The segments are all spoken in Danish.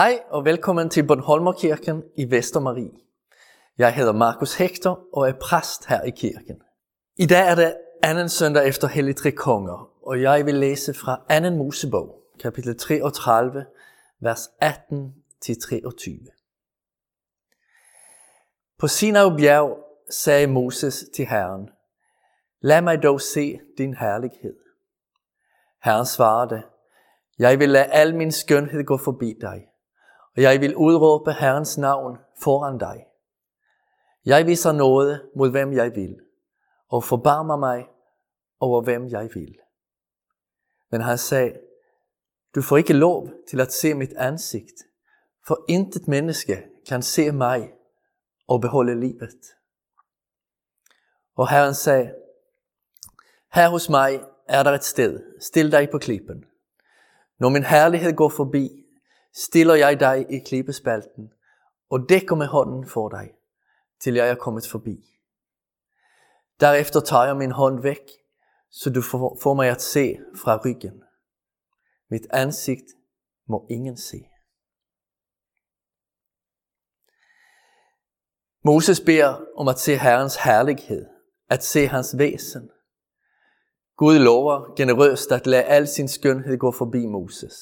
Hej og velkommen til Bornholmerkirken i Vestermarie. Jeg hedder Markus Hector og er præst her i kirken. I dag er det anden søndag efter Hellig Tre Konger, og jeg vil læse fra 2. Mosebog, kapitel 33, vers 18-23. På Sinai bjerg sagde Moses til Herren, Lad mig dog se din herlighed. Herren svarede, Jeg vil lade al min skønhed gå forbi dig jeg vil udråbe Herrens navn foran dig. Jeg viser noget mod hvem jeg vil, og forbarmer mig over hvem jeg vil. Men han sagde, du får ikke lov til at se mit ansigt, for intet menneske kan se mig og beholde livet. Og Herren sagde, her hos mig er der et sted, stil dig på klippen. Når min herlighed går forbi, stiller jeg dig i klippespalten og dækker med hånden for dig, til jeg er kommet forbi. Derefter tager jeg min hånd væk, så du får mig at se fra ryggen. Mit ansigt må ingen se. Moses beder om at se Herrens herlighed, at se hans væsen. Gud lover generøst at lade al sin skønhed gå forbi Moses.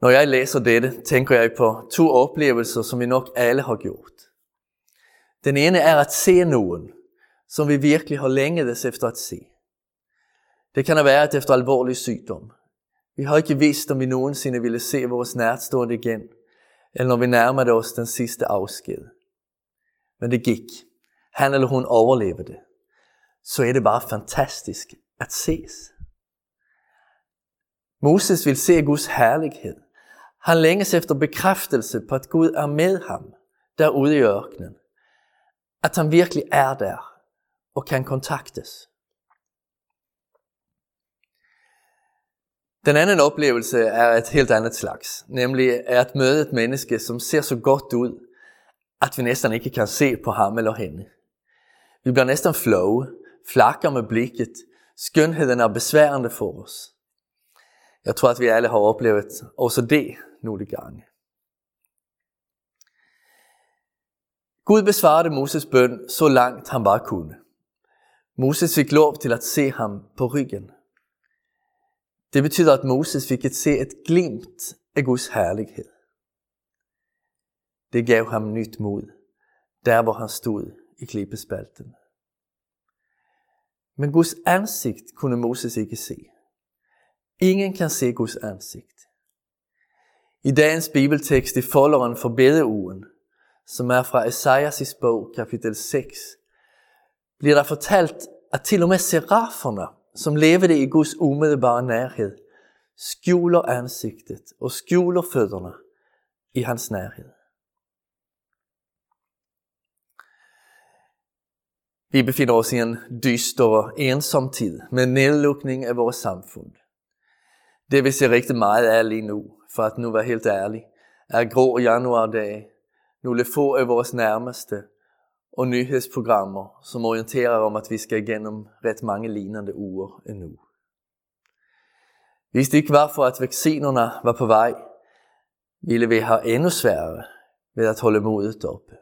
Når jeg læser dette, tænker jeg på to oplevelser, som vi nok alle har gjort. Den ene er at se nogen, som vi virkelig har længedes efter at se. Det kan være, at efter alvorlig sygdom. Vi har ikke vidst, om vi nogensinde ville se vores nærtstående igen, eller når vi nærmede os den sidste afsked. Men det gik. Han eller hun overlevede. Så er det bare fantastisk at ses. Moses vil se Guds herlighed. Han længes efter bekræftelse på, at Gud er med ham derude i ørkenen. At han virkelig er der og kan kontaktes. Den anden oplevelse er et helt andet slags, nemlig at møde et menneske, som ser så godt ud, at vi næsten ikke kan se på ham eller hende. Vi bliver næsten flow, flakker med blikket, skønheden er besværende for os. Jeg tror, at vi alle har oplevet også det nogle gange. Gud besvarede Moses bøn så langt han bare kunne. Moses fik lov til at se ham på ryggen. Det betyder, at Moses fik at se et glimt af Guds herlighed. Det gav ham nyt mod, der hvor han stod i klippespalten. Men Guds ansigt kunne Moses ikke se. Ingen kan se Guds ansigt. I dagens bibeltekst i folderen for bedeugen, som er fra Esajas bog, kapitel 6, bliver der fortalt, at til og med seraferne, som levede i Guds umiddelbare nærhed, skjuler ansigtet og skjuler fødderne i hans nærhed. Vi befinder os i en dyster og ensom tid med nedlukning af vores samfund. Det vi ser rigtig meget af lige nu, for at nu være helt ærlig, er grå januardag nogle få af vores nærmeste og nyhedsprogrammer, som orienterer om, at vi skal igennem ret mange lignende uger endnu. Hvis det ikke var for, at vaccinerne var på vej, ville vi have endnu sværere ved at holde modet oppe.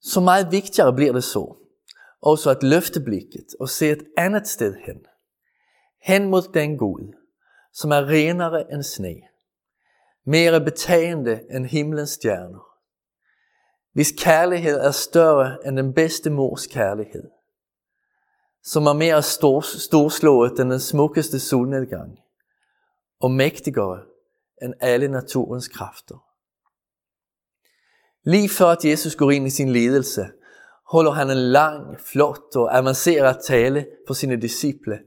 Så meget vigtigere bliver det så, også at løfte blikket og se et andet sted hen. Hen mod den Gud, som er renere end sne, mere betagende end himlens stjerner, hvis kærlighed er større end den bedste mors kærlighed, som er mere stor, storslået end den smukkeste solnedgang, og mægtigere end alle naturens kræfter. Lige før at Jesus går ind i sin ledelse, holder han en lang, flot og avanceret tale for sine disciple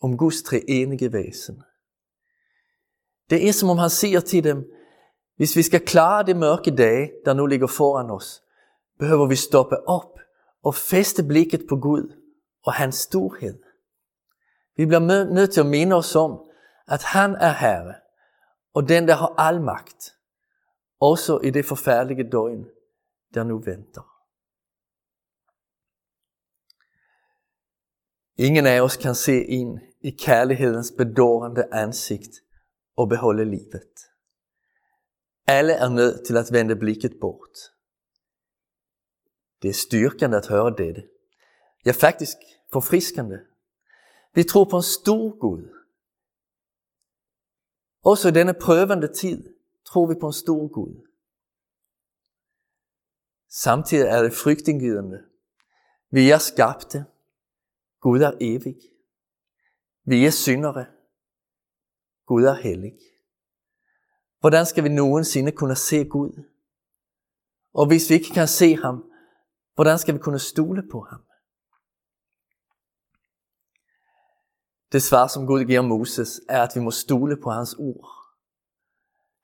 om Guds treenige væsen. Det er som om han siger til dem, hvis vi skal klare det mørke dage, der nu ligger foran os, behøver vi stoppe op og feste blikket på Gud og hans storhed. Vi bliver nødt til at minde os om, at han er Herre, og den, der har al magt, også i det forfærdelige døgn, der nu venter. Ingen af os kan se ind i kærlighedens bedårende ansigt og beholde livet. Alle er nødt til at vende blikket bort. Det er styrkende at høre det. Ja, faktisk forfriskende. Vi tror på en stor Gud. Også i denne prøvende tid tror vi på en stor Gud. Samtidig er det frygtindgydende. Vi er skabte. Gud er evig. Vi er syndere. Gud er hellig. Hvordan skal vi nogensinde kunne se Gud? Og hvis vi ikke kan se ham, hvordan skal vi kunne stole på ham? Det svar, som Gud giver Moses, er, at vi må stole på hans ord.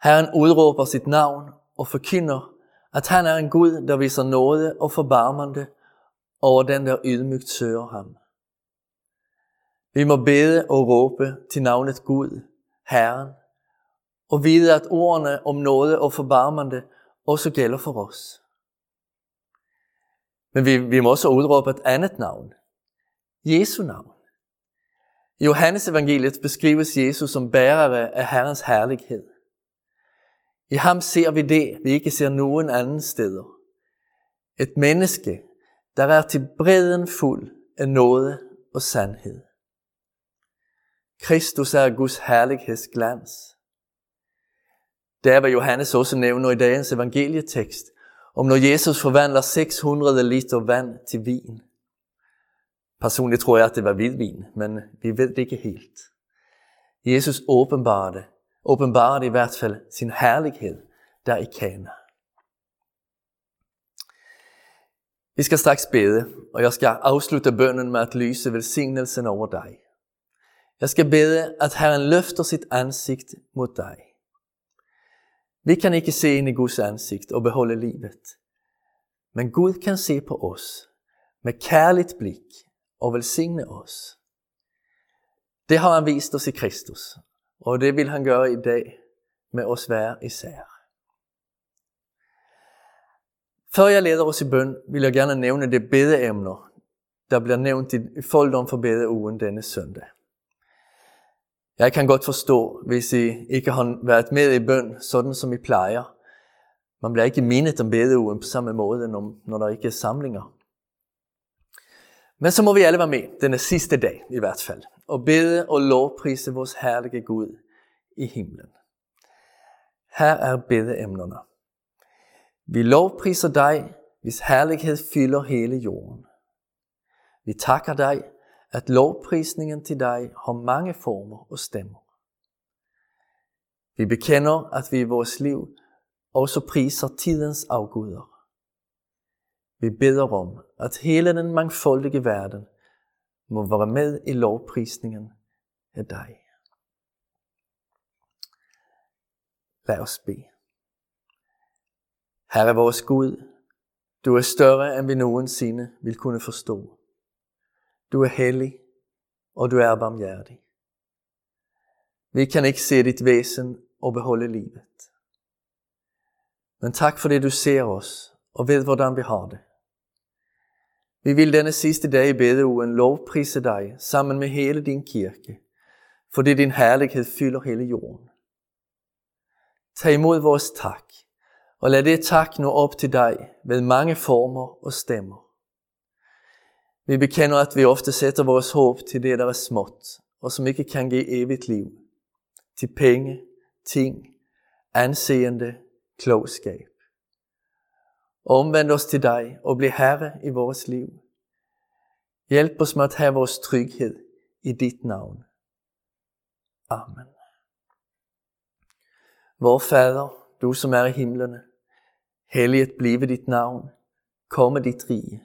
Herren udråber sit navn og forkynder, at han er en Gud, der viser nåde og forbarmende over den, der ydmygt søger ham. Vi må bede og råbe til navnet Gud, Herren, og vide, at ordene om nåde og forbarmende også gælder for os. Men vi, vi må også udråbe et andet navn. Jesu navn. I Johannes evangeliet beskrives Jesus som bærere af Herrens herlighed. I ham ser vi det, vi ikke ser nogen anden steder. Et menneske, der er til bredden fuld af nåde og sandhed. Kristus er Guds herlighedsglans. Der vil Johannes også nævner i dagens evangelietekst, om når Jesus forvandler 600 liter vand til vin. Personligt tror jeg, at det var hvidvin, men vi ved det ikke helt. Jesus åbenbarede, åbenbarede i hvert fald sin herlighed der i Kana. Vi skal straks bede, og jeg skal afslutte bønnen med at lyse velsignelsen over dig. Jeg skal bede, at Herren løfter sit ansigt mod dig. Vi kan ikke se ind i Guds ansigt og beholde livet. Men Gud kan se på os med kærligt blik og velsigne os. Det har han vist os i Kristus, og det vil han gøre i dag med os hver især. Før jeg leder os i bøn, vil jeg gerne nævne det bedeemner, der bliver nævnt i folderen for bedeugen denne søndag. Jeg kan godt forstå, hvis I ikke har været med i bøn, sådan som I plejer. Man bliver ikke mindet om bedeugen på samme måde, når der ikke er samlinger. Men så må vi alle være med denne sidste dag i hvert fald, og bede og lovprise vores herlige Gud i himlen. Her er bedeemnerne. Vi lovpriser dig, hvis herlighed fylder hele jorden. Vi takker dig, at lovprisningen til dig har mange former og stemmer. Vi bekender, at vi i vores liv også priser tidens afguder. Vi beder om, at hele den mangfoldige verden må være med i lovprisningen af dig. Lad os bede. Herre vores Gud, du er større end vi nogensinde vil kunne forstå. Du er hellig, og du er barmhjertig. Vi kan ikke se dit væsen og beholde livet. Men tak for det, du ser os og ved, hvordan vi har det. Vi vil denne sidste dag i bedeugen lovprise dig sammen med hele din kirke, fordi din herlighed fylder hele jorden. Tag imod vores tak, og lad det tak nå op til dig ved mange former og stemmer. Vi bekender, at vi ofte sætter vores håb til det, der er småt, og som ikke kan give evigt liv. Til penge, ting, anseende, klogskab. Omvänd omvend os til dig og bliv herre i vores liv. Hjælp os med at have vores tryghed i dit navn. Amen. Vår Fader, du som er i himlene, helliget blive dit navn, komme dit rige.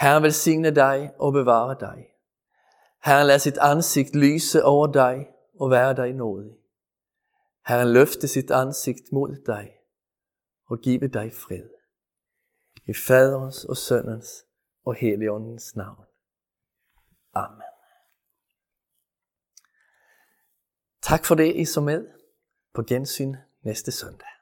Herren velsigne dig og bevare dig. Herren lader sit ansigt lyse over dig og være dig nådig. Herren løfte sit ansigt mod dig og give dig fred. I Faderens og Søndens og heligåndens navn. Amen. Tak for det, I så med. På gensyn næste søndag.